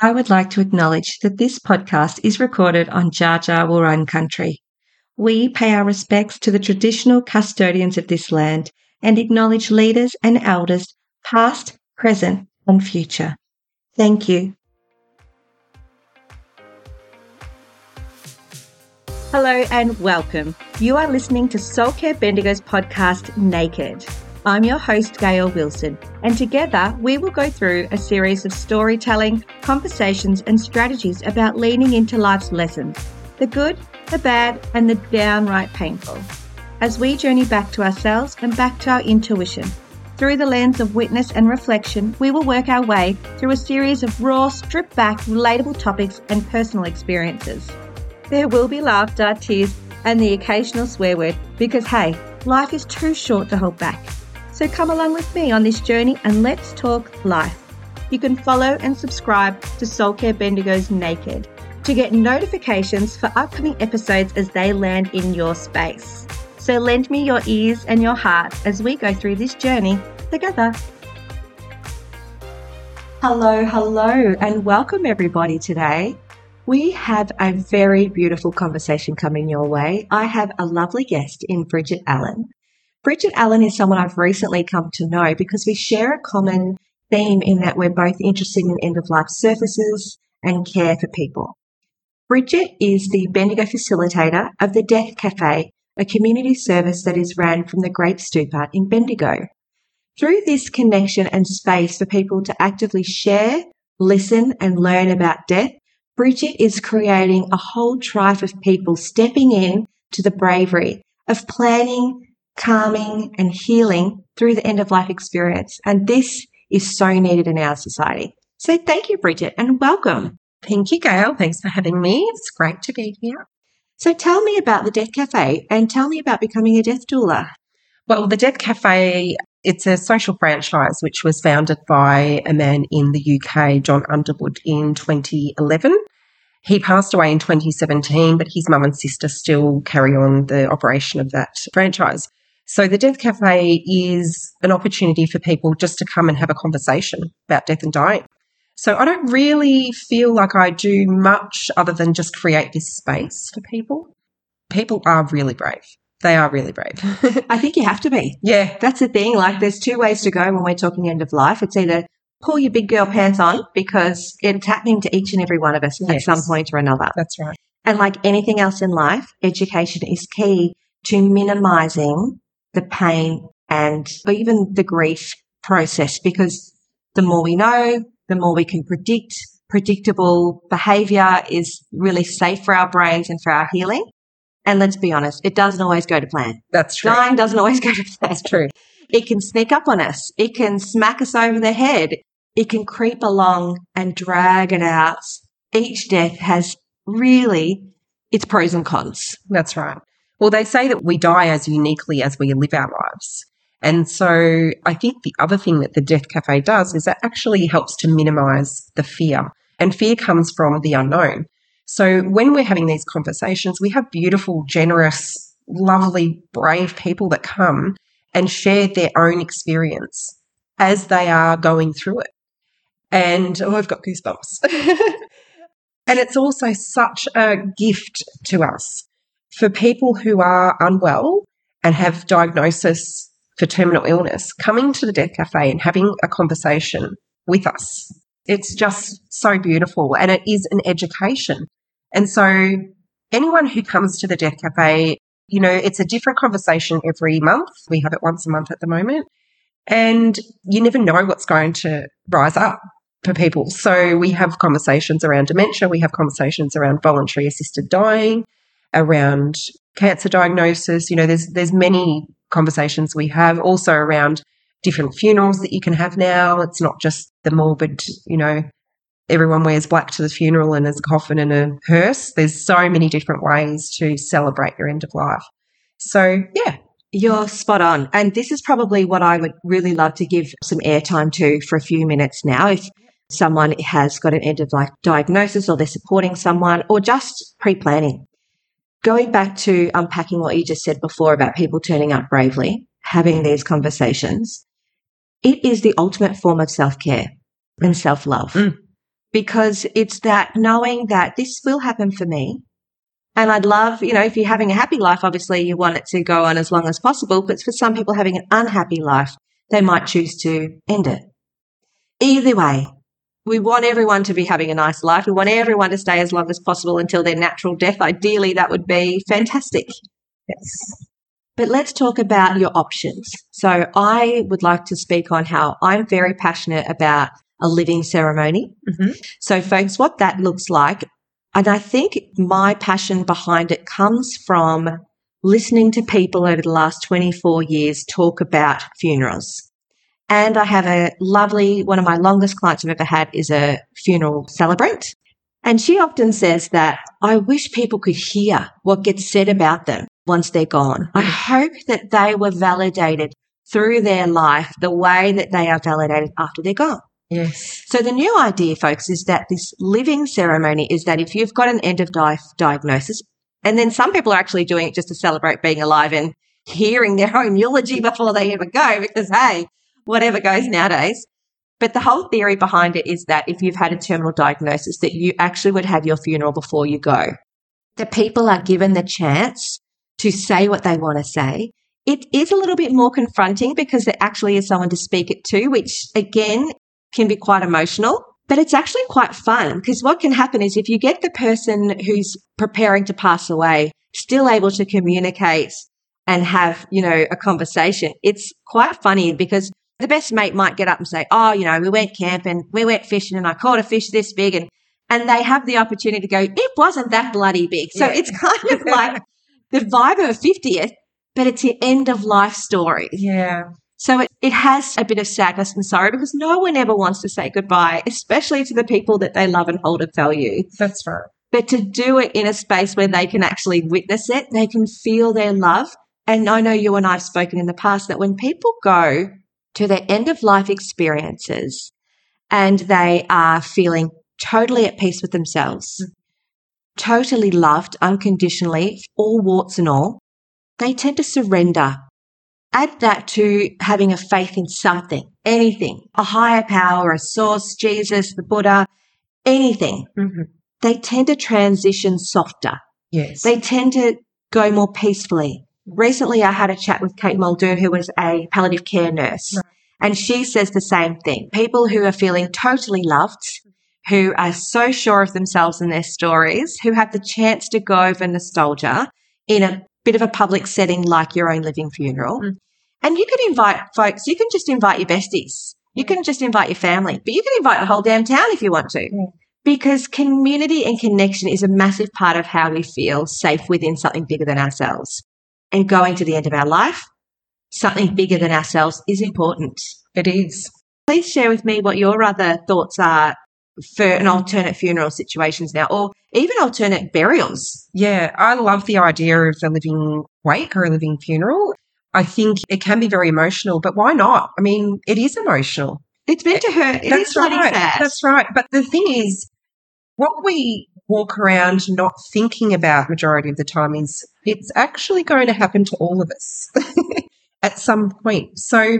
I would like to acknowledge that this podcast is recorded on Dja Dja Wurrung country. We pay our respects to the traditional custodians of this land and acknowledge leaders and elders past, present, and future. Thank you. Hello and welcome. You are listening to Soul Care Bendigo's podcast, Naked. I'm your host, Gail Wilson, and together we will go through a series of storytelling, conversations, and strategies about leaning into life's lessons the good, the bad, and the downright painful. As we journey back to ourselves and back to our intuition, through the lens of witness and reflection, we will work our way through a series of raw, stripped back, relatable topics and personal experiences. There will be laughter, tears, and the occasional swear word because, hey, life is too short to hold back. So come along with me on this journey and let's talk life. You can follow and subscribe to Soul Care Bendigo's Naked to get notifications for upcoming episodes as they land in your space. So lend me your ears and your heart as we go through this journey together. Hello, hello, and welcome everybody today. We have a very beautiful conversation coming your way. I have a lovely guest in Bridget Allan. Bridget Allan is someone I've recently come to know because we share a common theme in that we're both interested in end of life services and care for people. Bridget is the Bendigo facilitator of the Death Cafe, a community service that is ran from the Great Stupa in Bendigo. Through this connection and space for people to actively share, listen, and learn about death, Bridget is creating a whole tribe of people stepping in to the bravery of planning, calming and healing through the end of life experience. And this is so needed in our society. So thank you, Bridget, and welcome. You, Gail. Thanks for having me. It's great to be here. So tell me about the Death Cafe and tell me about becoming a death doula. Well, the Death Cafe, it's a social franchise which was founded by a man in the UK, Jon Underwood, in 2011. He passed away in 2017, but his mum and sister still carry on the operation of that franchise. So the Death Cafe is an opportunity for people just to come and have a conversation about death and dying. So I don't really feel like I do much other than just create this space for people. People are really brave. They are really brave. I think you have to be. Yeah. That's the thing. Like there's two ways to go when we're talking end of life. It's either pull your big girl pants on because it's happening to each and every one of us yes. at some point or another. That's right. And like anything else in life, education is key to minimizing the pain and even the grief process because the more we know, the more we can predict. Predictable behavior is really safe for our brains and for our healing. And let's be honest, it doesn't always go to plan. That's true. Dying doesn't always go to plan. That's true. It can sneak up on us. It can smack us over the head. It can creep along and drag it out. Each death has really its pros and cons. That's right. Well, they say that we die as uniquely as we live our lives. And so I think the other thing that the Death Cafe does is that actually helps to minimize the fear. And fear comes from the unknown. So when we're having these conversations, we have beautiful, generous, lovely, brave people that come and share their own experience as they are going through it. And oh, I've got goosebumps. and it's also such a gift to us for people who are unwell and have diagnosis for terminal illness, coming to the Death Cafe and having a conversation with us. It's just so beautiful and it is an education. And so anyone who comes to the Death Cafe, you know, it's a different conversation every month. We have it once a month at the moment. And you never know what's going to rise up for people. So we have conversations around dementia. We have conversations around voluntary assisted dying around cancer diagnosis. You know, there's there's many conversations we have also around different funerals that you can have now. It's not just the morbid, you know, everyone wears black to the funeral and there's a coffin and a hearse. There's so many different ways to celebrate your end of life. So yeah. You're spot on. And this is probably what I would really love to give some airtime to for a few minutes now. If someone has got an end of life diagnosis or they're supporting someone or just pre planning going back to unpacking what you just said before about people turning up bravely, having these conversations, it is the ultimate form of self care and self love. Mm. because it's that knowing that this will happen for me. And I'd love, you know, if you're having a happy life, obviously you want it to go on as long as possible. But for some people having an unhappy life, they might choose to end it. Either way, we want everyone to be having a nice life. We want everyone to stay as long as possible until their natural death. Ideally, that would be fantastic. Yes. But let's talk about your options. So I would like to speak on how I'm very passionate about a living ceremony. Mm-hmm. So folks, what that looks like, and I think my passion behind it comes from listening to people over the last 24 years talk about funerals. And I have a lovely, one of my longest clients I've ever had is a funeral celebrant. And she often says that I wish people could hear what gets said about them once they're gone. I hope that they were validated through their life the way that they are validated after they're gone. Yes. So the new idea, folks, is that this living ceremony is that if you've got an end of life diagnosis, and then some people are actually doing it just to celebrate being alive and hearing their own eulogy before they ever go, because hey, whatever goes nowadays. But the whole theory behind it is that if you've had a terminal diagnosis, that you actually would have your funeral before you go. The people are given the chance to say what they want to say. It is a little bit more confronting because there actually is someone to speak it to, which again can be quite emotional, but it's actually quite fun because what can happen is if you get the person who's preparing to pass away still able to communicate and have, you know, a conversation, it's quite funny because the best mate might get up and say, Oh, you know, we went camping, we went fishing and I caught a fish this big and, and they have the opportunity to go, it wasn't that bloody big. So Yeah. it's kind of like the vibe of a 50th, but it's the end of life story. Yeah. So it, it has a bit of sadness and sorrow because no one ever wants to say goodbye, especially to the people that they love and hold at value. That's right. But to do it in a space where they can actually witness it, they can feel their love. And I know you and I have spoken in the past that when people go to their end of life experiences and they are feeling totally at peace with themselves, totally loved unconditionally, all warts and all, they tend to surrender. Add that to having a faith in something, anything, a higher power, a source, Jesus, the Buddha, anything. Mm-hmm. They tend to transition softer. Yes. They tend to go more peacefully. Recently, I had a chat with Kate Muldoon, who was a palliative care nurse, Right. and she says the same thing. People who are feeling totally loved, who are so sure of themselves and their stories, who have the chance to go over nostalgia in a bit of a public setting like your own living funeral. Mm. And you can invite folks, you can just invite your besties. You can just invite your family, but you can invite the whole damn town if you want to. Because community and connection is a massive part of how we feel safe within something bigger than ourselves. And going to the end of our life, something bigger than ourselves is important. it is. Please share with me what your other thoughts are for an alternate funeral situations now, or even alternate burials. Yeah, I love the idea of a living wake or a living funeral. I think it can be very emotional, but why not? I mean, it is emotional. It's meant to hurt. It is That's right. sad. That's right. But the thing is, what we walk around not thinking about majority of the time is it's actually going to happen to all of us at some point. So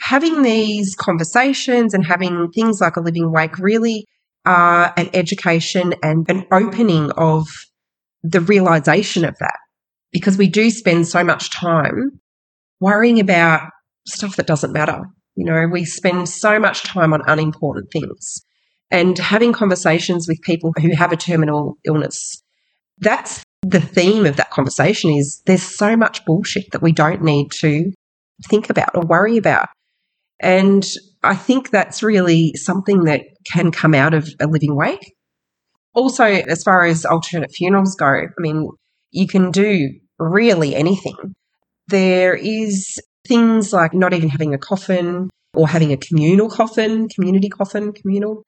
having these conversations and having things like a living wake really are an education and an opening of the realization of that because we do spend so much time worrying about stuff that doesn't matter. You know, we spend so much time on unimportant things and having conversations with people who have a terminal illness. That's the theme of that conversation is there's so much bullshit that we don't need to think about or worry about. And I think that's really something that can come out of a living wake. Also, as far as alternate funerals go, I mean, you can do really anything. There is things like not even having a coffin or having a communal coffin, community coffin, communal.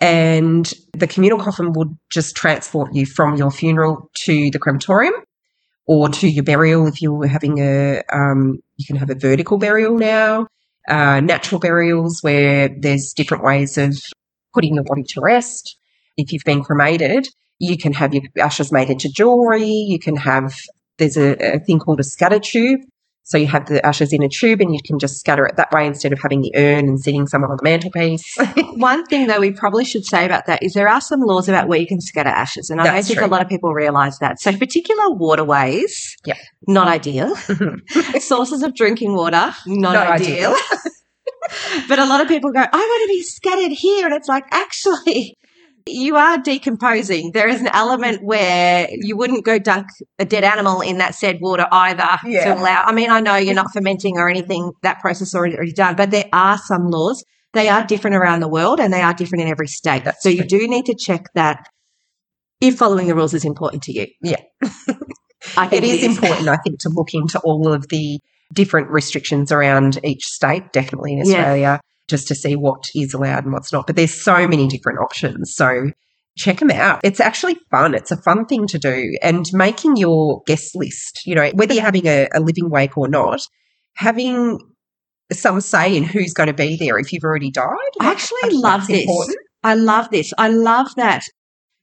And the communal coffin would just transport you from your funeral to the crematorium or to your burial if you were having a, um, you can have a vertical burial now, uh, natural burials where there's different ways of putting your body to rest. If you've been cremated, you can have your ashes made into jewelry. You can have, there's a, a thing called a scatter tube. So you have the ashes in a tube and you can just scatter it that way instead of having the urn and sitting somewhere on the mantelpiece. One thing though we probably should say about that is there are some laws about where you can scatter ashes. And I don't think true. a lot of people realise that. So particular waterways, Yep. not ideal. Sources of drinking water, not, Not ideal. but a lot of people go, I want to be scattered here. And it's like, actually, you are decomposing. There is an element where you wouldn't go dunk a dead animal in that said water either Yeah. to allow. I mean, I know you're not fermenting or anything, that process already, already done, but there are some laws. They are different around the world and they are different in every state. That's so you do need to check that if following the rules is important to you. Yeah. I it think is important, I think, to look into all of the different restrictions around each state, definitely in Yeah. Just to see what is allowed and what's not. But there's so many different options. So check them out. It's actually fun. It's a fun thing to do. And making your guest list, you know, whether you're having a, a living wake or not, having some say in who's going to be there if you've already died. I actually love this. important. I love this. I love that.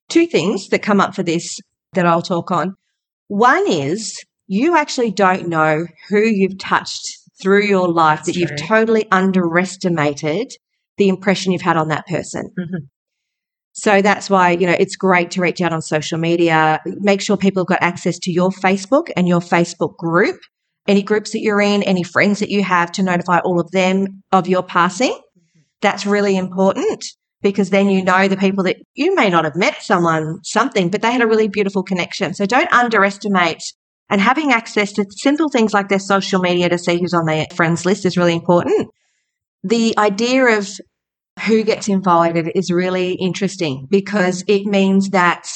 Two things that come up for this that I'll talk on. One is you actually don't know who you've touched through your life That's that you've totally underestimated the impression you've had on that person. Mhm. So that's why, you know, it's great to reach out on social media. Make sure people have got access to your Facebook and your Facebook group, any groups that you're in, any friends that you have to notify all of them of your passing. That's really important because then you know the people that you may not have met someone, something, but they had a really beautiful connection. So don't underestimate and having access to simple things like their social media to see who's on their friends list is really important. The idea of who gets invited is really interesting because it means that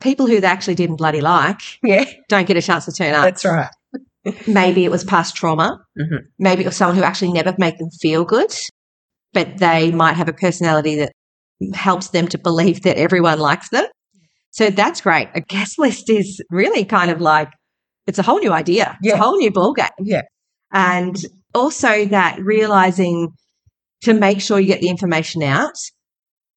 people who they actually didn't bloody like Yeah, don't get a chance to turn up. that's right. Maybe it was past trauma. Mhm. Maybe it was someone who actually never made them feel good, but they might have a personality that helps them to believe that everyone likes them. So that's great. A guest list is really kind of like, it's a whole new idea. It's a whole new ballgame. Yeah. And also that realizing to make sure you get the information out.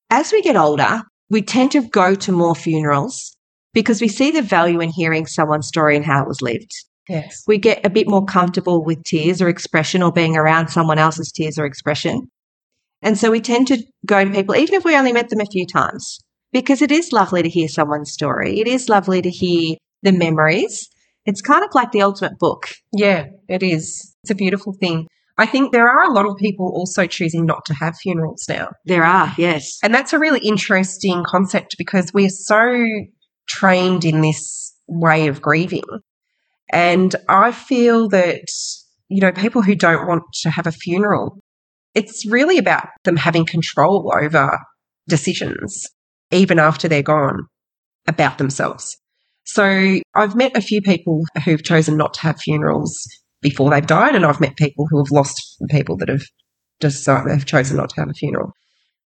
As we get older, we tend to go to more funerals because we see the value in hearing someone's story and how it was lived Yes. we get a bit more comfortable with tears or expression or being around someone else's tears or expression. And so we tend to go to people, even if we only met them a few times, because it is lovely to hear someone's story. It is lovely to hear the memories. It's kind of like the ultimate book. Yeah, it is. It's a beautiful thing. I think there are a lot of people also choosing not to have funerals now. There are, yes. And that's a really interesting concept because we're so trained in this way of grieving. And I feel that, you know, people who don't want to have a funeral, it's really about them having control over decisions, even after they're gone, about themselves. So I've met a few people who've chosen not to have funerals before they've died, and I've met people who have lost people that have just have chosen not to have a funeral.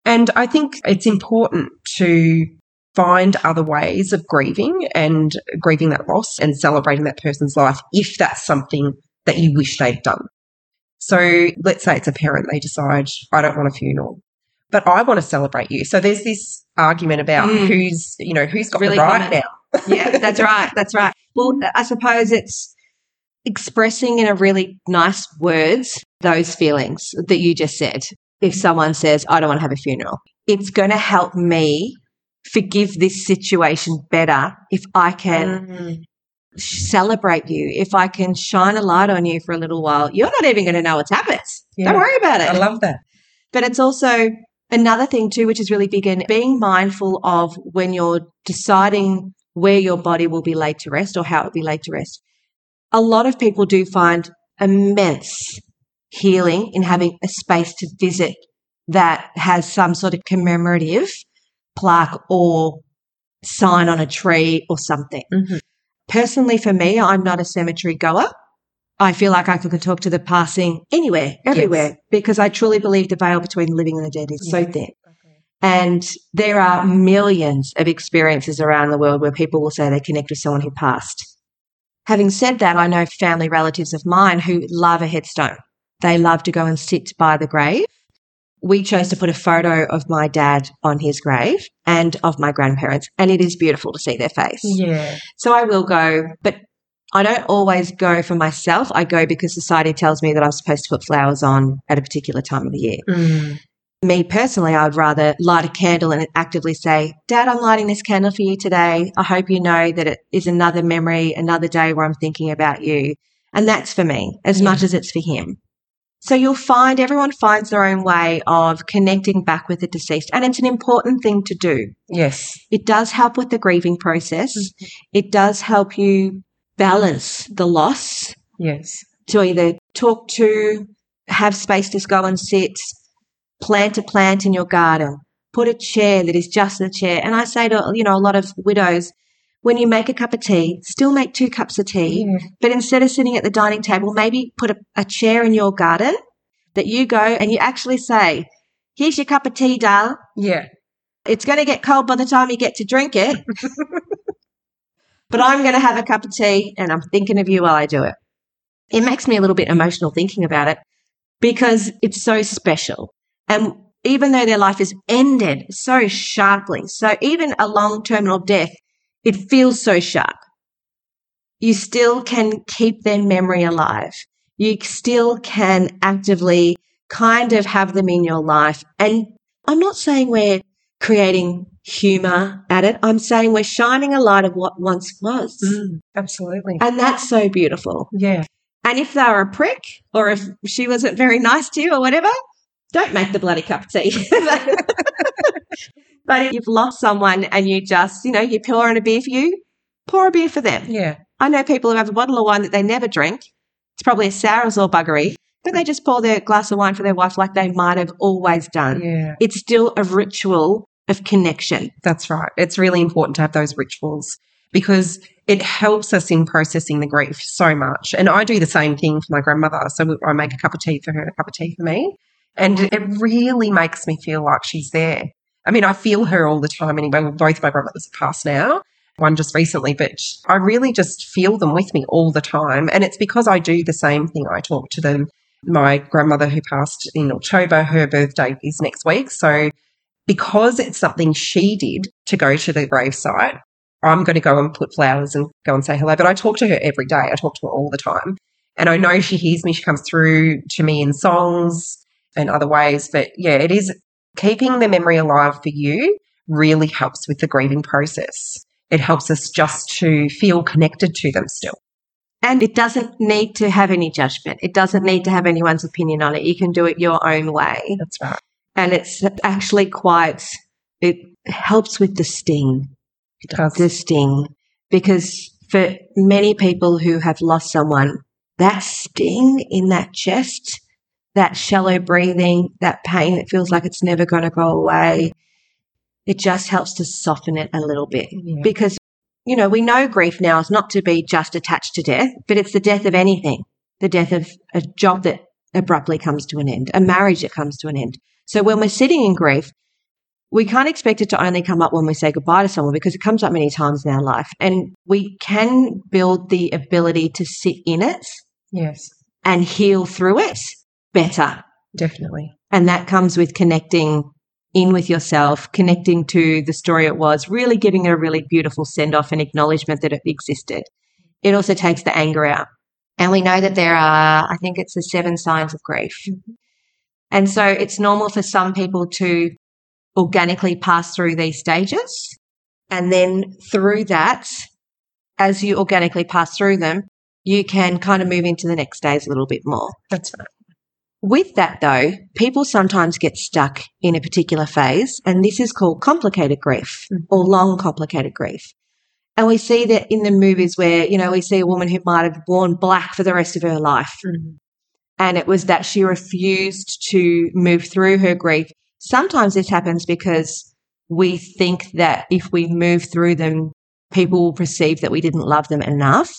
And I think it's important to find other ways of grieving and grieving that loss and celebrating that person's life if that's something that you wish they'd done. So let's say it's a parent, they decide, I don't want a funeral, but I want to celebrate you. So there's this argument about Mm. who's, you know, who's got Really the right common. now. Yeah, that's right. That's right. Well, I suppose it's expressing in a really nice words those feelings that you just said. If someone says, I don't want to have a funeral, it's going to help me forgive this situation better if I can Mm. celebrate you, if I can shine a light on you for a little while. You're not even going to know what's happened. Yeah. Don't worry about it. I love that. But it's also another thing too, which is really big in being mindful of when you're deciding where your body will be laid to rest or how it will be laid to rest. A lot of people do find immense healing in having a space to visit that has some sort of commemorative plaque or sign on a tree or something. Mhm. Personally, for me, I'm not a cemetery goer. I feel like I could talk to the passing anywhere, everywhere, because I truly believe the veil between the living and the dead is so thin. And there are millions of experiences around the world where people will say they connect with someone who passed. Having said that, I know family relatives of mine who love a headstone. They love to go and sit by the grave. We chose to put a photo of my dad on his grave and of my grandparents, and it is beautiful to see their face. Yeah. So I will go, but I don't always go for myself. I go because society tells me that I'm supposed to put flowers on at a particular time of the year. Mm. Me personally, I would rather light a candle and actively say, Dad, I'm lighting this candle for you today. I hope you know that it is another memory, another day where I'm thinking about you. And that's for me as Yeah. much as it's for him. So you'll find everyone finds their own way of connecting back with the deceased. And it's an important thing to do. Yes. It does help with the grieving process. Mm-hmm. It does help you balance the loss Yes. to either talk to, have space to go and sit, plant a plant in your garden, put a chair that is just a chair. And I say to, you know, a lot of widows, when you make a cup of tea, still make two cups of tea, Yeah. but instead of sitting at the dining table, maybe put a, a chair in your garden that you go and you actually say, here's your cup of tea, darling. Yeah. It's going to get cold by the time you get to drink it. but I'm going to have a cup of tea and I'm thinking of you while I do it. It makes me a little bit emotional thinking about it because it's so special. And even though their life is ended so sharply, so even a long terminal death, it feels so sharp. You still can keep their memory alive. You still can actively kind of have them in your life. And I'm not saying we're creating humor at it. I'm saying we're shining a light of what once was. Mm. Absolutely. And that's so beautiful. Yeah. And if they were a prick or if she wasn't very nice to you or whatever, don't make the bloody cup of tea. but if you've lost someone and you just, you know, you pour in a beer for you, pour a beer for them. Yeah. I know people who have a bottle of wine that they never drink. It's probably a sours or buggery, but they just pour their glass of wine for their wife like they might have always done. Yeah. It's still a ritual of connection. That's right. It's really important to have those rituals because it helps us in processing the grief so much. And I do the same thing for my grandmother. So I make a cup of tea for her and a cup of tea for me. And mm. it really makes me feel like she's there. I mean, I feel her all the time anyway. Both my grandmothers are passed now, one just recently, but I really just feel them with me all the time. And it's because I do the same thing. I talk to them. My grandmother who passed in October, her birthday is next week. So because it's something she did to go to the gravesite, I'm going to go and put flowers and go and say hello. But I talk to her every day. I talk to her all the time. And I know she hears me. She comes through to me in songs and other ways. But yeah, it is keeping the memory alive for you really helps with the grieving process. It helps us just to feel connected to them still. And it doesn't need to have any judgment. It doesn't need to have anyone's opinion on it. You can do it your own way. That's right. And it's actually quite, it helps with the sting. It does. The sting. Because for many people who have lost someone, that sting in that chest, that shallow breathing, that pain that feels like it's never going to go away, it just helps to soften it a little bit. Yeah. Because, you know, we know grief now is not to be just attached to death, but it's the death of anything, the death of a job that abruptly comes to an end, a marriage that comes to an end. So when we're sitting in grief, we can't expect it to only come up when we say goodbye to someone because it comes up many times in our life. And we can build the ability to sit in it Yes, and heal through it better. definitely. And that comes with connecting in with yourself, connecting to the story it was, really giving it a really beautiful send off and acknowledgement that it existed. It also takes the anger out. And we know that there are, I think it's the seven signs of grief. Mm-hmm. And so it's normal for some people to organically pass through these stages. And then through that, as you organically pass through them, you can kind of move into the next stage a little bit more. That's right. With that, though, people sometimes get stuck in a particular phase, and this is called complicated grief Mhm. or long complicated grief. And we see that in the movies where, you know, we see a woman who might have worn black for the rest of her life. And it was that she refused to move through her grief. Sometimes this happens because we think that if we move through them, people will perceive that we didn't love them enough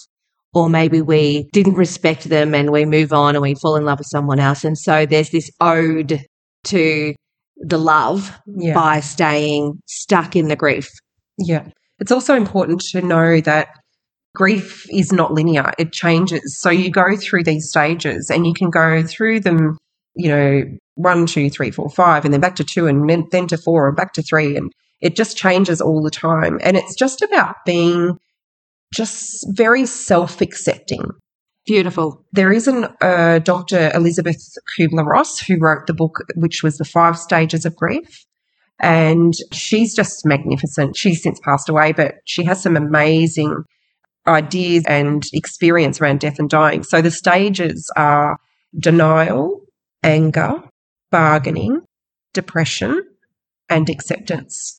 or maybe we didn't respect them and we move on and we fall in love with someone else. And so there's this ode to the love Yeah. by staying stuck in the grief. Yeah. It's also important to know that grief is not linear, it changes. So you go through these stages and you can go through them, you know, one, two, three, four, five, and then back to two, and then- then to four, and back to three. And it just changes all the time. And it's just about being just very self accepting. Beautiful. There is an uh, Dr. Elizabeth Kubler Ross who wrote the book, which was The Five Stages of Grief. And she's just magnificent. She's since passed away, but she has some amazing ideas and experience around death and dying. So the stages are denial, anger, bargaining, depression, and acceptance.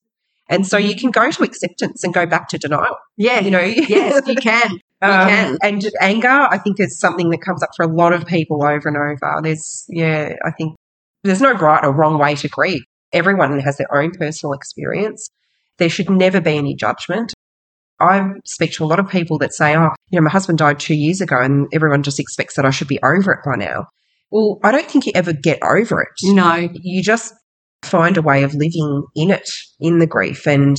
And so you can go to acceptance and go back to denial. Yeah. You know, yes, you can. Um, can. And anger, I think, is something that comes up for a lot of people over and over. There's, yeah, I think there's no right or wrong way to grieve. Everyone has their own personal experience. There should never be any judgment. I speak to a lot of people that say, oh, you know, my husband died two years ago and everyone just expects that I should be over it by now. Well, I don't think you ever get over it. No. You just find a way of living in it, in the grief, and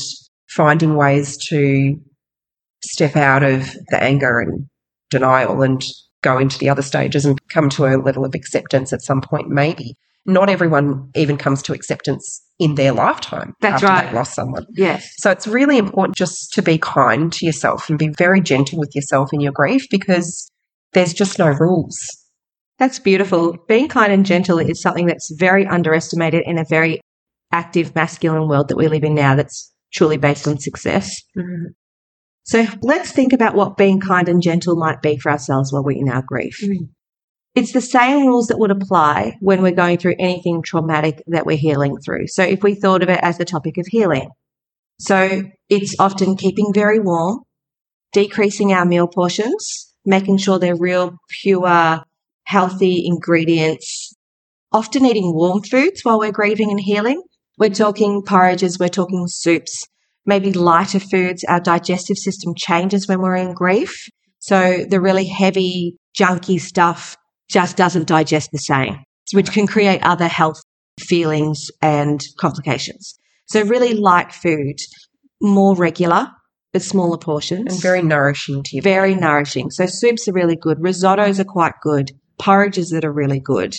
finding ways to step out of the anger and denial and go into the other stages and come to a level of acceptance at some point, maybe. Not everyone even comes to acceptance in their lifetime That's after right. they've lost someone. Yes. So it's really important just to be kind to yourself and be very gentle with yourself in your grief because there's just no rules. That's beautiful. Being kind and gentle is something that's very underestimated in a very active masculine world that we live in now that's truly based on success. So let's think about what being kind and gentle might be for ourselves while we're in our grief. Mm. It's the same rules that would apply when we're going through anything traumatic that we're healing through. So if we thought of it as the topic of healing, so it's often keeping very warm, decreasing our meal portions, making sure they're real, pure, healthy ingredients, often eating warm foods while we're grieving and healing. We're talking porridges, we're talking soups, maybe lighter foods. Our digestive system changes when we're in grief. So the really heavy, junky stuff just doesn't digest the same, which can create other health feelings and complications. So really light food, more regular, but smaller portions. And very nourishing to you. Very nourishing. So soups are really good. Risottos are quite good. Porridges that are really good.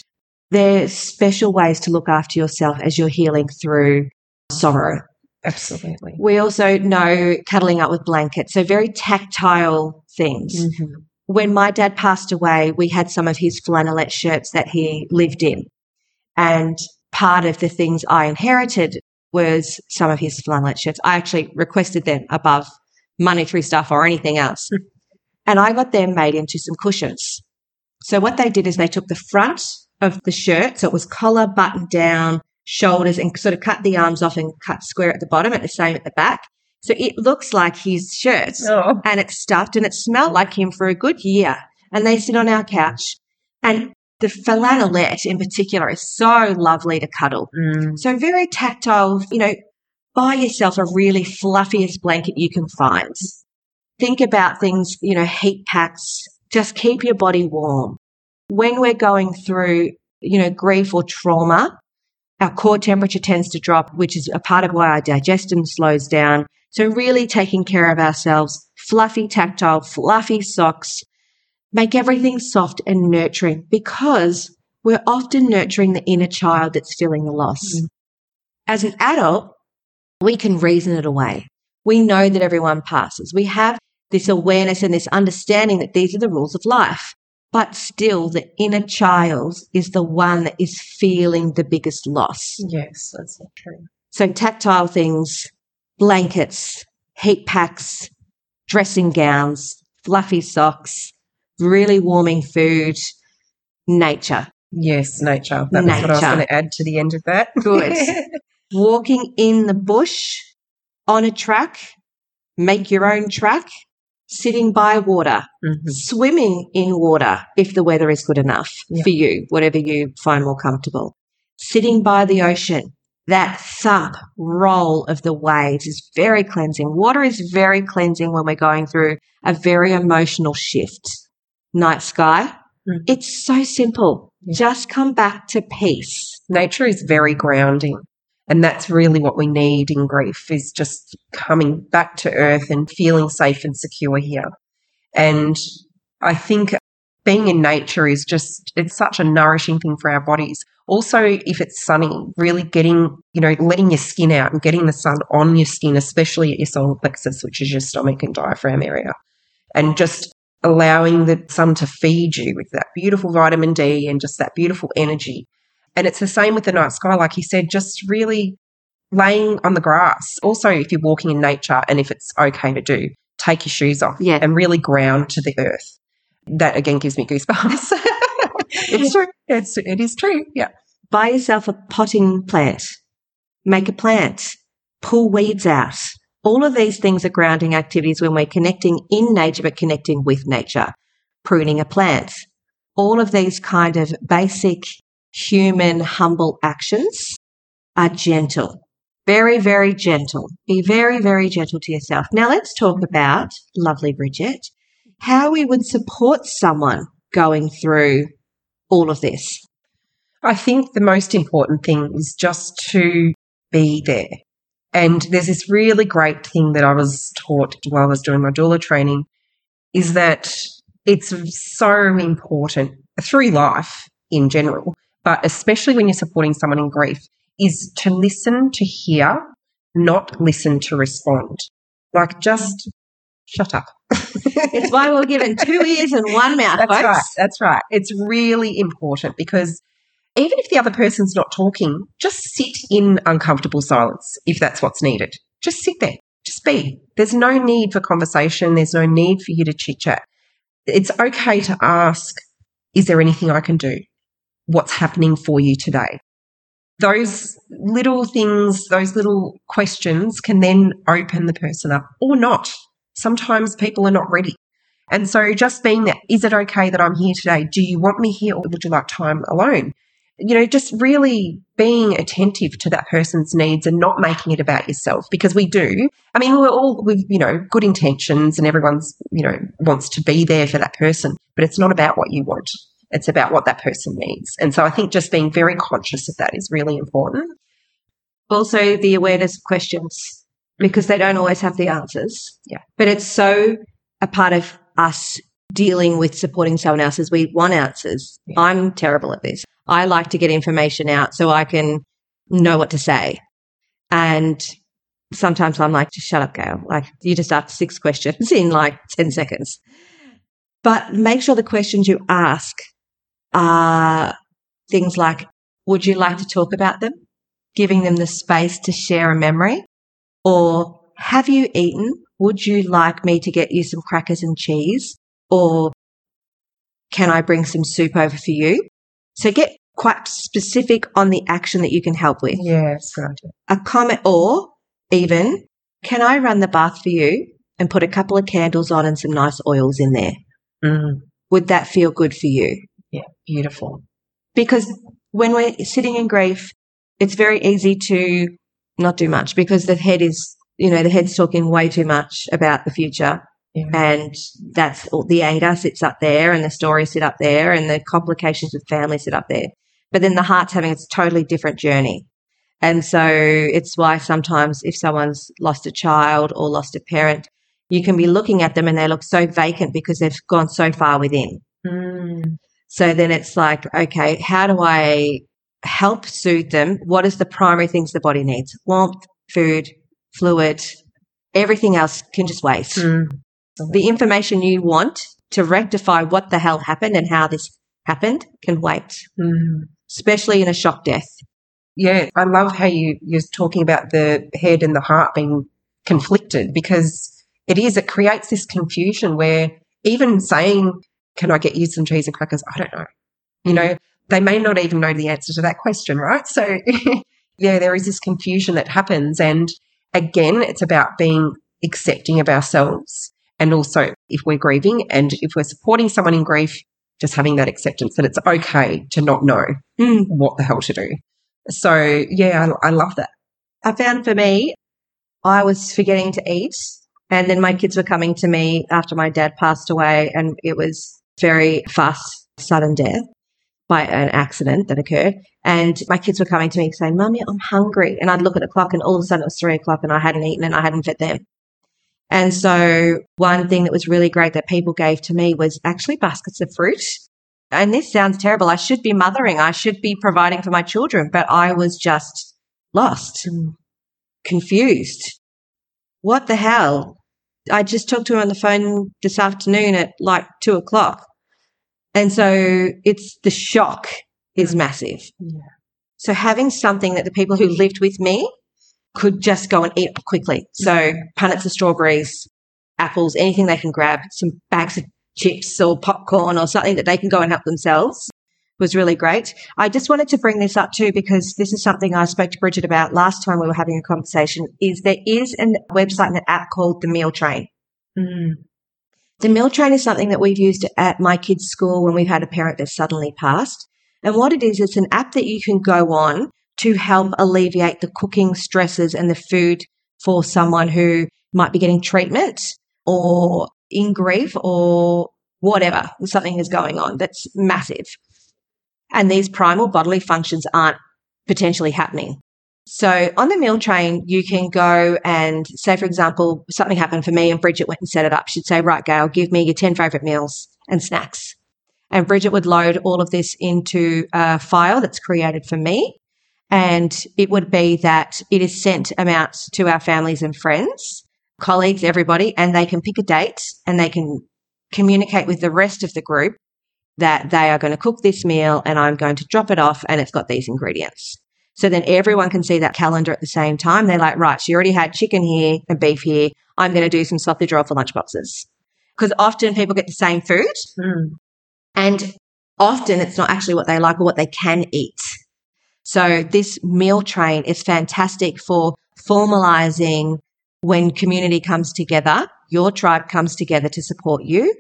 There's special ways to look after yourself as you're healing through sorrow. Absolutely. We also know cuddling up with blankets. So very tactile things. Mm-hmm. When my dad passed away, we had some of his flannelette shirts that he lived in. And part of the things I inherited was some of his flannelette shirts. I actually requested them above monetary stuff or anything else. and I got them made into some cushions. So what they did is they took the front of the shirt, so it was collar, button down, shoulders, and sort of cut the arms off and cut square at the bottom and the same at the back. So it looks like his shirt Oh. and it's stuffed and it smelled like him for a good year. And they sit on our couch. And the flannelette in particular is so lovely to cuddle. Mm. So very tactile, you know, buy yourself a really fluffiest blanket you can find. Think about things, you know, heat packs, just keep your body warm. When we're going through, you know, grief or trauma, our core temperature tends to drop, which is a part of why our digestion slows down. So really taking care of ourselves, fluffy, tactile, fluffy socks, make everything soft and nurturing because we're often nurturing the inner child that's feeling the loss. Mm. As an adult, we can reason it away. We know that everyone passes. We have this awareness and this understanding that these are the rules of life. But still, the inner child is the one that is feeling the biggest loss. Yes, that's so true. So, tactile things, blankets, heat packs, dressing gowns, fluffy socks, really warming food, nature. Yes, nature. That was what I was going to add to the end of that. Good. Walking in the bush, on a track, make your own track, sitting by water, Mhm. swimming in water if the weather is good enough Yeah. for you, whatever you find more comfortable. Sitting by the ocean, that thump roll of the waves is very cleansing. Water is very cleansing when we're going through a very emotional shift. Night sky, Mhm. it's so simple. Yeah. Just come back to peace. Nature is very grounding. And that's really what we need in grief is just coming back to earth and feeling safe and secure here. And I think being in nature is just, it's such a nourishing thing for our bodies. Also, if it's sunny, really getting, you know, letting your skin out and getting the sun on your skin, especially at your solar plexus, which is your stomach and diaphragm area. and just allowing the sun to feed you with that beautiful vitamin D and just that beautiful energy. And it's the same with the night sky, like you said, just really laying on the grass. Also, if you're walking in nature and if it's okay to do, take your shoes off Yeah. and really ground to the earth. That again gives me goosebumps. it's true. It's, it is true. Yeah. Buy yourself a potting plant. Make a plant. Pull weeds out. All of these things are grounding activities when we're connecting in nature, but connecting with nature. Pruning a plant. All of these kind of basic human humble actions are gentle. Very, very gentle. Be very, very gentle to yourself. Now let's talk about, lovely Bridget, how we would support someone going through all of this. I think the most important thing is just to be there. And there's this really great thing that I was taught while I was doing my doula training is that it's so important through life in general, but especially when you're supporting someone in grief, is to listen to hear, not listen to respond. Like just shut up. It's why we're given two ears and one mouth, That's folks. right. That's right. It's really important because even if the other person's not talking, just sit in uncomfortable silence if that's what's needed. Just sit there. Just be. There's no need for conversation. There's no need for you to chit chat. It's okay to ask, is there anything I can do? What's happening for you today? Those little things, those little questions can then open the person up or not. Sometimes people are not ready. And so just being that, is it okay that I'm here today? Do you want me here or would you like time alone? You know, just really being attentive to that person's needs and not making it about yourself because we do. I mean, we're all with, you know, good intentions and everyone's, you know, wants to be there for that person, but it's not about what you want. It's about what that person needs. And so I think just being very conscious of that is really important. Also, the awareness of questions because they don't always have the answers. Yeah. But it's so a part of us dealing with supporting someone else is we want answers. Yeah. I'm terrible at this. I like to get information out so I can know what to say. And sometimes I'm like, just shut up, Gail. Like you just asked six questions in like 10 seconds. But make sure the questions you ask are things like, would you like to talk about them? Giving them the space to share a memory or have you eaten? Would you like me to get you some crackers and cheese? Or can I bring some soup over for you? So get quite specific on the action that you can help with. Right. A comment or even, can I run the bath for you and put a couple of candles on and some nice oils in there? Mm, Would that feel good for you? Yeah, beautiful. because when we're sitting in grief, it's very easy to not do much because the head is, you know, the head's talking way too much about the future. Yeah. And that's all the anger sits up there and the stories sit up there and the complications with family sit up there. But then the heart's having a totally different journey. And so it's why sometimes if someone's lost a child or lost a parent, you can be looking at them and they look so vacant because they've gone so far within. Mm, So then it's like, okay, how do I help soothe them? What is the primary things the body needs? Warmth, food, fluid, everything else can just wait. mm. The information you want to rectify what the hell happened and how this happened can wait, Mm. especially in a shock death. Yeah, I love how you you're talking about the head and the heart being conflicted because it is it creates this confusion where even saying, "Can I get you some cheese and crackers?" I don't know. You know, they may not even know the answer to that question, right? So, yeah, there is this confusion that happens, and again, it's about being accepting of ourselves, and also if we're grieving and if we're supporting someone in grief, just having that acceptance that it's okay to not know Mm. what the hell to do. So yeah, I, I love that. I found for me, I was forgetting to eat. And then my kids were coming to me after my dad passed away, and it was very fast, sudden death by an accident that occurred. And my kids were coming to me saying, Mummy, I'm hungry. And I'd look at the clock, and all of a sudden it was three o'clock, and I hadn't eaten and I hadn't fed them. And so, one thing that was really great that people gave to me was actually baskets of fruit. And this sounds terrible. I should be mothering, I should be providing for my children, but I was just lost confused. What the hell? I just talked to her on the phone this afternoon at like two o'clock. And so it's the shock is mm. massive. Yeah. So having something that the people who lived with me could just go and eat quickly. So mm. punnets of strawberries, apples, anything they can grab, some bags of chips or popcorn or something that they can go and help themselves was really great. I just wanted to bring this up too because this is something I spoke to Bridget about last time we were having a conversation is there is a website and an app called the Meal Train. Mm. The Meal Train is something that we've used at my kids' school when we've had a parent that suddenly passed. And what it is, it's an app that you can go on to help alleviate the cooking stresses and the food for someone who might be getting treatment or in grief or whatever, something is going on that's massive. And these primal bodily functions aren't potentially happening. So on the meal train, you can go and say, for example, something happened for me and Bridget went and set it up. She'd say, right, Gail, give me your 10 favorite meals and snacks. And Bridget would load all of this into a file that's created for me. And it would be that it is sent amounts to our families and friends, colleagues, everybody, and they can pick a date and they can communicate with the rest of the group that they are going to cook this meal and I'm going to drop it off and it's got these ingredients. So then everyone can see that calendar at the same time. They're like, right, she already had chicken here and beef here. I'm going to do some sausage roll for lunchboxes. Because often people get the same food Mm. and often it's not actually what they like or what they can eat. So this meal train is fantastic for formalizing when community comes together, your tribe comes together to support you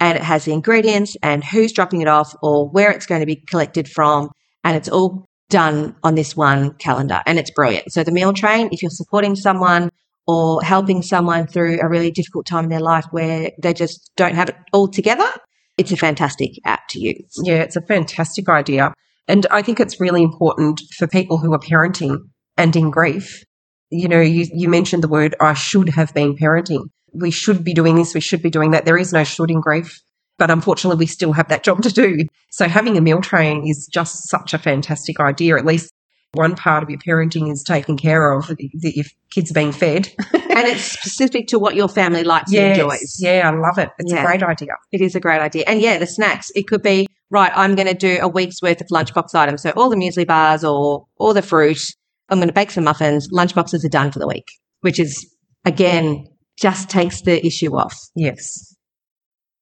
and it has the ingredients and who's dropping it off or where it's going to be collected from. And it's all done on this one calendar and it's brilliant. So the meal train, if you're supporting someone or helping someone through a really difficult time in their life where they just don't have it all together, it's a fantastic app to use. Yeah, it's a fantastic idea. And I think it's really important for people who are parenting and in grief. You know, you, you mentioned the word, I should have been parenting. We should be doing this, we should be doing that. There is no should in grief. But unfortunately, we still have that job to do. So having a meal train is just such a fantastic idea. At least one part of your parenting is taken care of. Your kids are being fed. and it's specific to what your family likes and enjoys. Yeah, I love it. It's Yeah. a great idea. It is a great idea. And yeah, the snacks, it could be, right, I'm going to do a week's worth of lunchbox items. So all the muesli bars or all the fruit, I'm going to bake some muffins. Lunchboxes are done for the week, which is, again, just takes the issue off. Yes.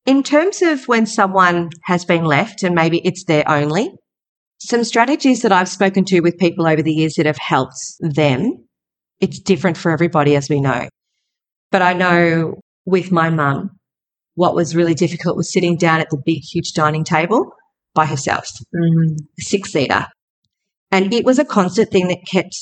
In terms of when someone has been left and maybe it's their only, some strategies that I've spoken to with people over the years that have helped them, it's different for everybody, as we know. But I know with my mum, what was really difficult was sitting down at the big, huge dining table by herself, Mm. six seater. And it was a constant thing that kept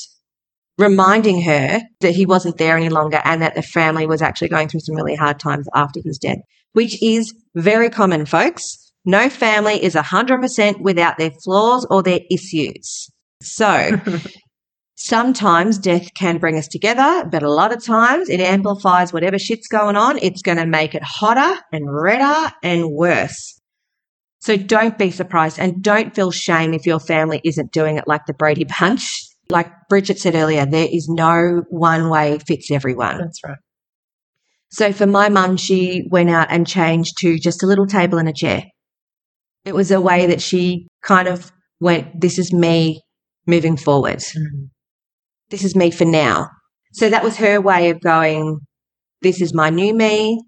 reminding her that he wasn't there any longer and that the family was actually going through some really hard times after his death, which is very common, folks. No family is 100% without their flaws or their issues. So sometimes death can bring us together, but a lot of times it amplifies whatever shit's going on. It's going to make it hotter and redder and worse. So don't be surprised and don't feel shame if your family isn't doing it like the Brady Bunch. Like Bridget said earlier, there is no one way fits everyone. That's right. So for my mum, she went out and changed to just a little table and a chair. It was a way that she kind of went, this is me moving forward. Mm. This is me for now. So that was her way of going, this is my new me,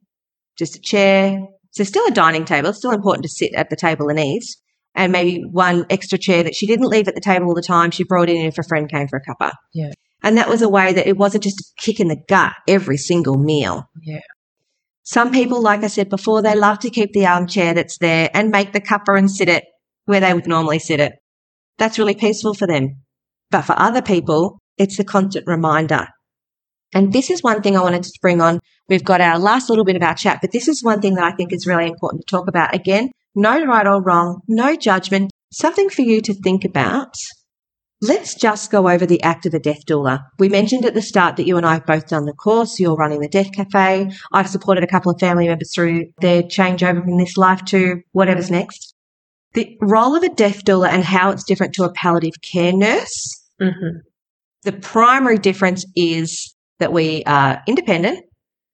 just a chair. So still a dining table. Still important to sit at the table and eat. And maybe one extra chair that she didn't leave at the table all the time. She brought in if a friend came for a cuppa. Yeah. And that was a way that it wasn't just a kick in the gut every single meal. Yeah. Some people, like I said before, they love to keep the armchair that's there and make the cuppa and sit it where they would normally sit it. That's really peaceful for them. But for other people, it's a constant reminder. And this is one thing I wanted to bring on. We've got our last little bit of our chat, but this is one thing that I think is really important to talk about. Again, no right or wrong, no judgment, something for you to think about. Let's just go over the act of a death doula. We mentioned at the start that you and I have both done the course. You're running the Death Cafe. I've supported a couple of family members through their changeover from this life to whatever's next. The role of a death doula and how it's different to a palliative care nurse. hmm The primary difference is that we are independent.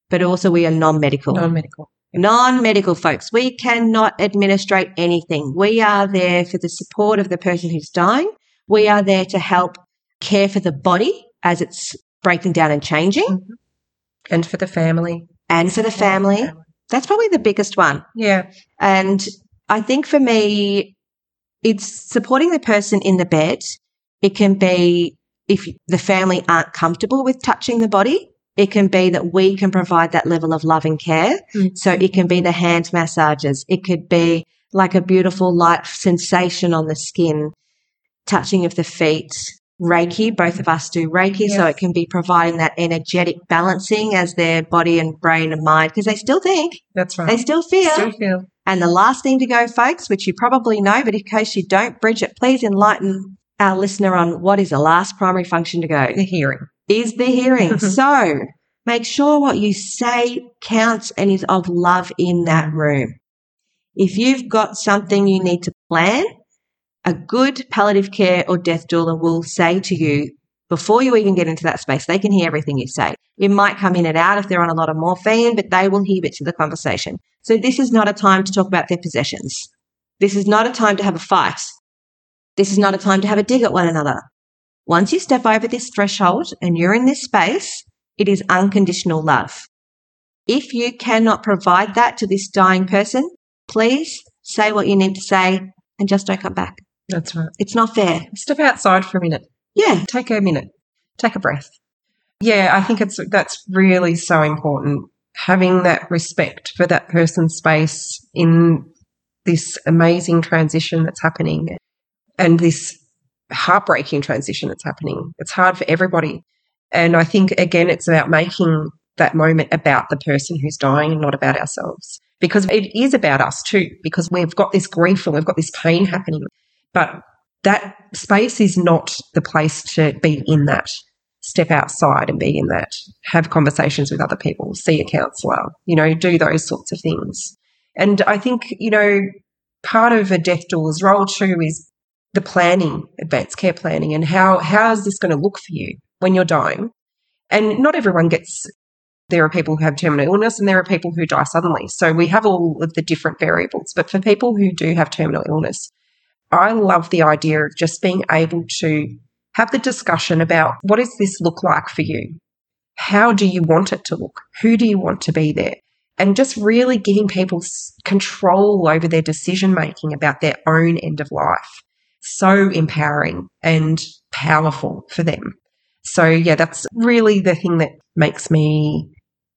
but also we are non medical. non-medical. Non-medical. Non-medical folks, we cannot administrate anything. We are there for the support of the person who's dying. We are there to help care for the body as it's breaking down and changing Mm-hmm. And for the family. and for the family. That's probably the biggest one. Yeah. And I think for me, it's supporting the person in the bed. It can be if the family aren't comfortable with touching the body, it can be that we can provide that level of love and care. Mm. So it can be the hand massages. It could be like a beautiful light sensation on the skin, touching of the feet. Reiki, both of us do Reiki, so it can be providing that energetic balancing as their body and brain and mind, because they still think, That's right. they still feel. Still feel. And the last thing to go, folks, which you probably know, but in case you don't, Bridget, please enlighten our listener on what is the last primary function to go The hearing. Is the hearing. so make sure what you say counts and is of love in that room. If you've got something you need to plan, a good palliative care or death doula will say to you before you even get into that space, they can hear everything you say. It might come in and out if they're on a lot of morphine, but they will hear bits of the conversation. So this is not a time to talk about their possessions. This is not a time to have a fight. This is not a time to have a dig at one another. Once you step over this threshold and you're in this space, it is unconditional love. If you cannot provide that to this dying person, please say what you need to say and just don't come back. That's right. It's not fair. Step outside for a minute. Yeah. Take a minute. Take a breath. Yeah, I think it's that's really so important. Having that respect for that person's space in this amazing transition that's happening and this heartbreaking transition that's happening. It's hard for everybody. And I think again it's about making that moment about the person who's dying and not about ourselves. Because it is about us too, because we've got this grief and we've got this pain happening. But that space is not the place to be in that. Step outside and be in that. Have conversations with other people, see a counsellor, you know, do those sorts of things. And I think, you know, part of a death doula's role too is the planning, advanced care planning, and how how is this going to look for you when you're dying? And not everyone gets. There are people who have terminal illness, and there are people who die suddenly. So we have all of the different variables. But for people who do have terminal illness, I love the idea of just being able to have the discussion about what does this look like for you? How do you want it to look? Who do you want to be there? And just really giving people control over their decision making about their own end of life. So empowering and powerful for them. So yeah, that's really the thing that makes me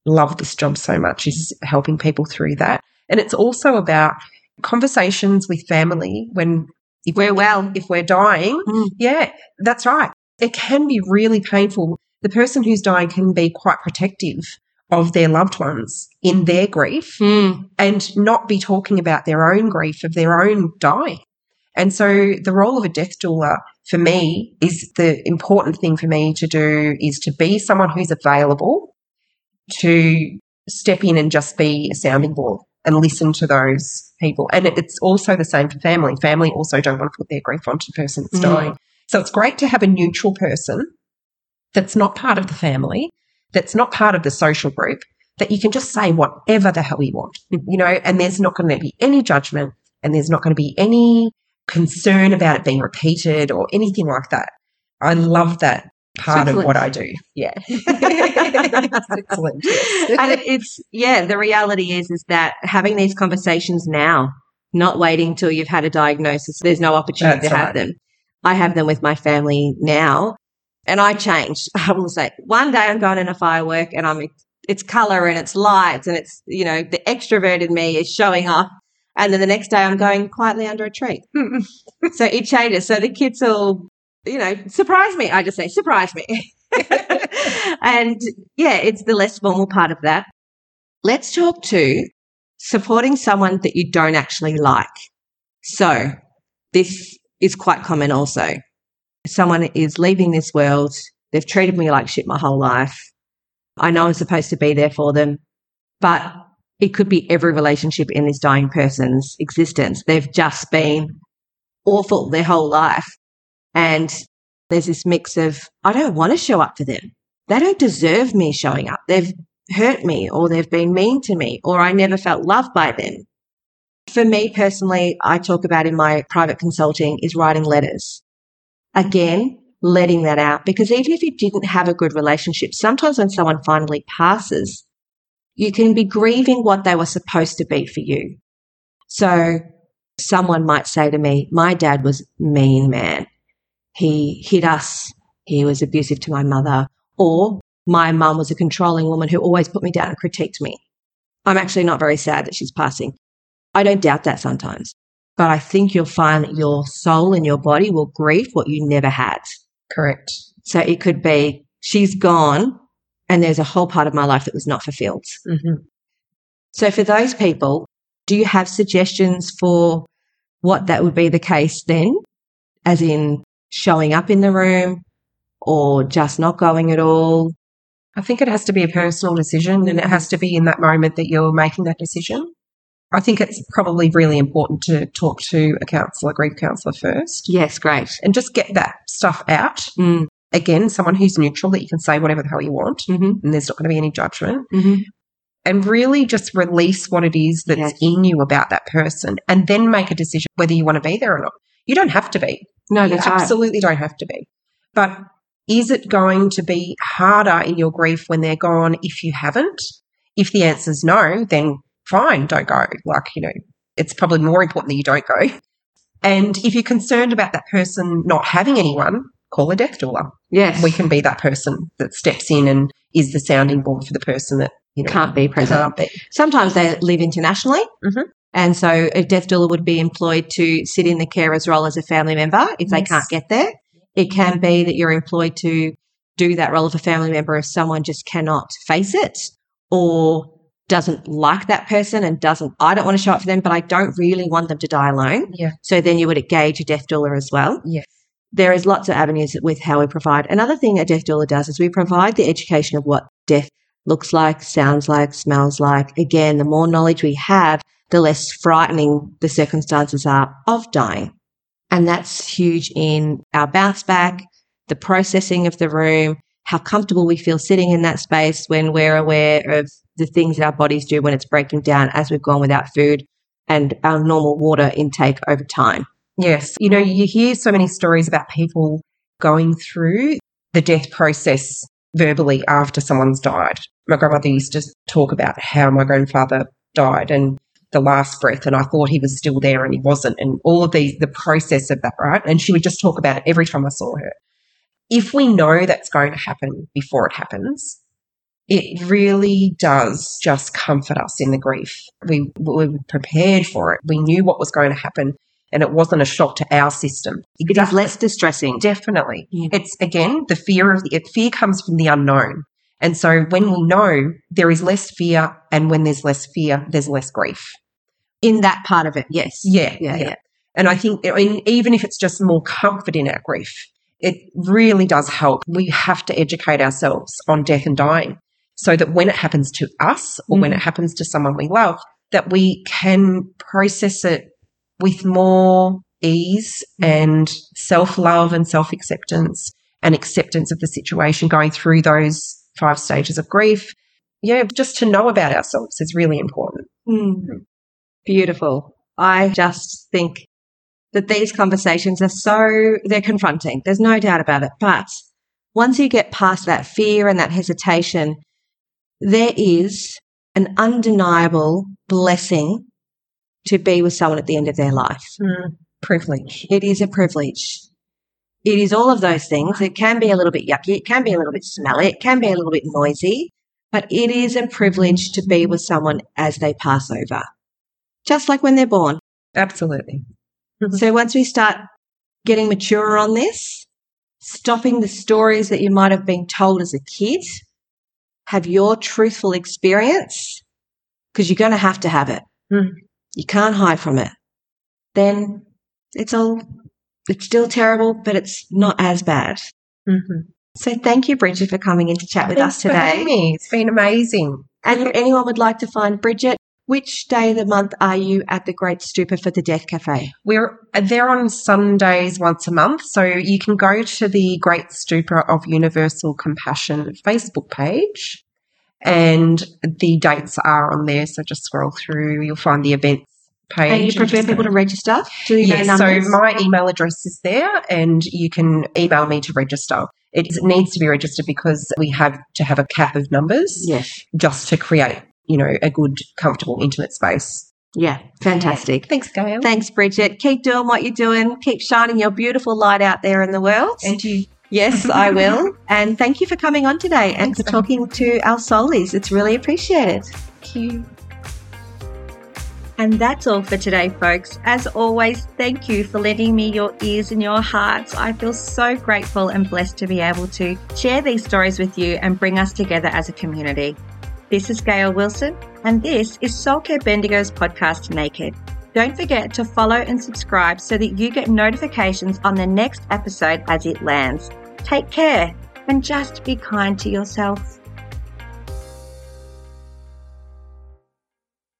love this job so much is helping people through that. And it's also about conversations with family when if we're well, if we're dying, Mm. yeah, that's right. It can be really painful. The person who's dying can be quite protective of their loved ones in their grief Mm. and not be talking about their own grief of their own dying. And so the role of a death doula for me is the important thing for me to do is to be someone who's available to step in and just be a sounding board and listen to those people. And it's also the same for family. Family also don't want to put their grief onto the person that's Mm. dying. So it's great to have a neutral person that's not part of the family, that's not part of the social group, that you can just say whatever the hell you want, you know, and there's not going to be any judgment and there's not going to be any concern about it being repeated or anything like that. I love that part of what I do. Yeah. It's excellent. and it's yeah the reality is is that having these conversations now not waiting till you've had a diagnosis there's no opportunity That's to have them i have them with my family now and i changed i will say one day i'm going in a firework and i'm it's color and it's lights and it's you know the extroverted me is showing off and then the next day i'm going quietly under a tree so it changes so the kids will you know surprise me i just say surprise me and yeah, it's the less formal part of that. Let's talk to supporting someone that you don't actually like. So this is quite common also. Someone is leaving this world. They've treated me like shit my whole life. I know I'm supposed to be there for them, but it could be every relationship in this dying person's existence. They've just been awful their whole life. And there's this mix of, I don't want to show up for them. They don't deserve me showing up. They've hurt me or they've been mean to me or I never felt loved by them. For me personally, I talk about in my private consulting is writing letters. Again, letting that out because even if you didn't have a good relationship, sometimes when someone finally passes, you can be grieving what they were supposed to be for you. So someone might say to me, my dad was mean man. He hit us. He was abusive to my mother or my mum was a controlling woman who always put me down and critiqued me. I'm actually not very sad that she's passing. I don't doubt that sometimes, but I think you'll find that your soul and your body will grieve what you never had. Correct. So it could be she's gone and there's a whole part of my life that was not fulfilled. Mm-hmm. So for those people, do you have suggestions for what that would be the case then? As in showing up in the room or just not going at all? I think it has to be a personal decision and it has to be in that moment that you're making that decision. I think it's probably really important to talk to a counsellor, a grief counsellor first. Yes, great. And just get that stuff out. Mm. Again, someone who's neutral that you can say whatever the hell you want Mm-hmm. and there's not going to be any judgment. Mm-hmm. And really just release what it is that's Yes. in you about that person and then make a decision whether you want to be there or not. You don't have to be. No, You that's right. absolutely don't have to be. But is it going to be harder in your grief when they're gone if you haven't? If the answer's no, then fine, don't go. Like, you know, it's probably more important that you don't go. And if you're concerned about that person not having anyone, call a death doula. Yes. We can be that person that steps in and is the sounding board for the person that, you know, can't be present. can't be. Sometimes they live internationally. Mhm. And so a death doula would be employed to sit in the carer's role as a family member if they can't get there. It can be that you're employed to do that role of a family member if someone just cannot face it or doesn't like that person and doesn't, I don't want to show up for them, but I don't really want them to die alone. Yeah. So then you would engage a death doula as well. Yes. There is lots of avenues with how we provide. Another thing a death doula does is we provide the education of what death looks like, sounds like, smells like. Again, the more knowledge we have, the less frightening the circumstances are of dying. And that's huge in our bounce back, the processing of the room, how comfortable we feel sitting in that space when we're aware of the things that our bodies do when it's breaking down as we've gone without food and our normal water intake over time. Yes. You know, you hear so many stories about people going through the death process verbally after someone's died. My grandmother used to talk about how my grandfather died and the last breath, and I thought he was still there and he wasn't, and all of these, the process of that, right? And she would just talk about it every time I saw her. If we know that's going to happen before it happens, it really does just comfort us in the grief. We, we were prepared for it. We knew what was going to happen and it wasn't a shock to our system. It is less distressing. Definitely. Yeah. It's again, the fear of the fear comes from the unknown. And so when we know there is less fear and when there's less fear, there's less grief. In that part of it, yes. Yeah. Yeah, yeah. And I think I mean, even if it's just more comfort in our grief, it really does help. We have to educate ourselves on death and dying so that when it happens to us or when Mhm. it happens to someone we love, that we can process it with more ease and self love and self acceptance and acceptance of the situation going through those five stages of grief. Yeah, just to know about ourselves is really important. Mm. Beautiful. I just think that these conversations are so, they're confronting. There's no doubt about it. But once you get past that fear and that hesitation, there is an undeniable blessing to be with someone at the end of their life. Privilege. It is a privilege. It is all of those things. It can be a little bit yucky. It can be a little bit smelly. It can be a little bit noisy, but it is a privilege to be with someone as they pass over. Just like when they're born. Absolutely. Mhm. So once we start getting mature on this, stopping the stories that you might have been told as a kid, have your truthful experience, because you're going to have to have it. Mm. You can't hide from it. Then it's all, it's still terrible, but it's not as bad. Mm-hmm. So thank you, Bridget, for coming in to chat with us Thanks for today. me. It's been amazing. And if anyone would like to find Bridget, which day of the month are you at the Great Stupa for the Death Cafe? We're there on Sundays once a month, so you can go to the Great Stupa of Universal Compassion Facebook page, and the dates are on there. So just scroll through, you'll find the events page. And you prefer people to register? Do Yes, so my email address is there and you can email me to register. It needs to be registered because we have to have a cap of numbers yes. just to create, you know, a good, comfortable, intimate space. Yeah. Fantastic. Thanks, Gail. Thanks, Bridget. Keep doing what you're doing. Keep shining your beautiful light out there in the world. and you. Yes, I will. And thank you for coming on today and Thanks, for talking to our soulies. It's really appreciated. Thank you. And that's all for today, folks. As always, thank you for lending me your ears and your hearts. I feel so grateful and blessed to be able to share these stories with you and bring us together as a community. This is Gail Wilson, and this is Soul Care Bendigo's podcast, Naked. Don't forget to follow and subscribe so that you get notifications on the next episode as it lands. Take care and just be kind to yourself.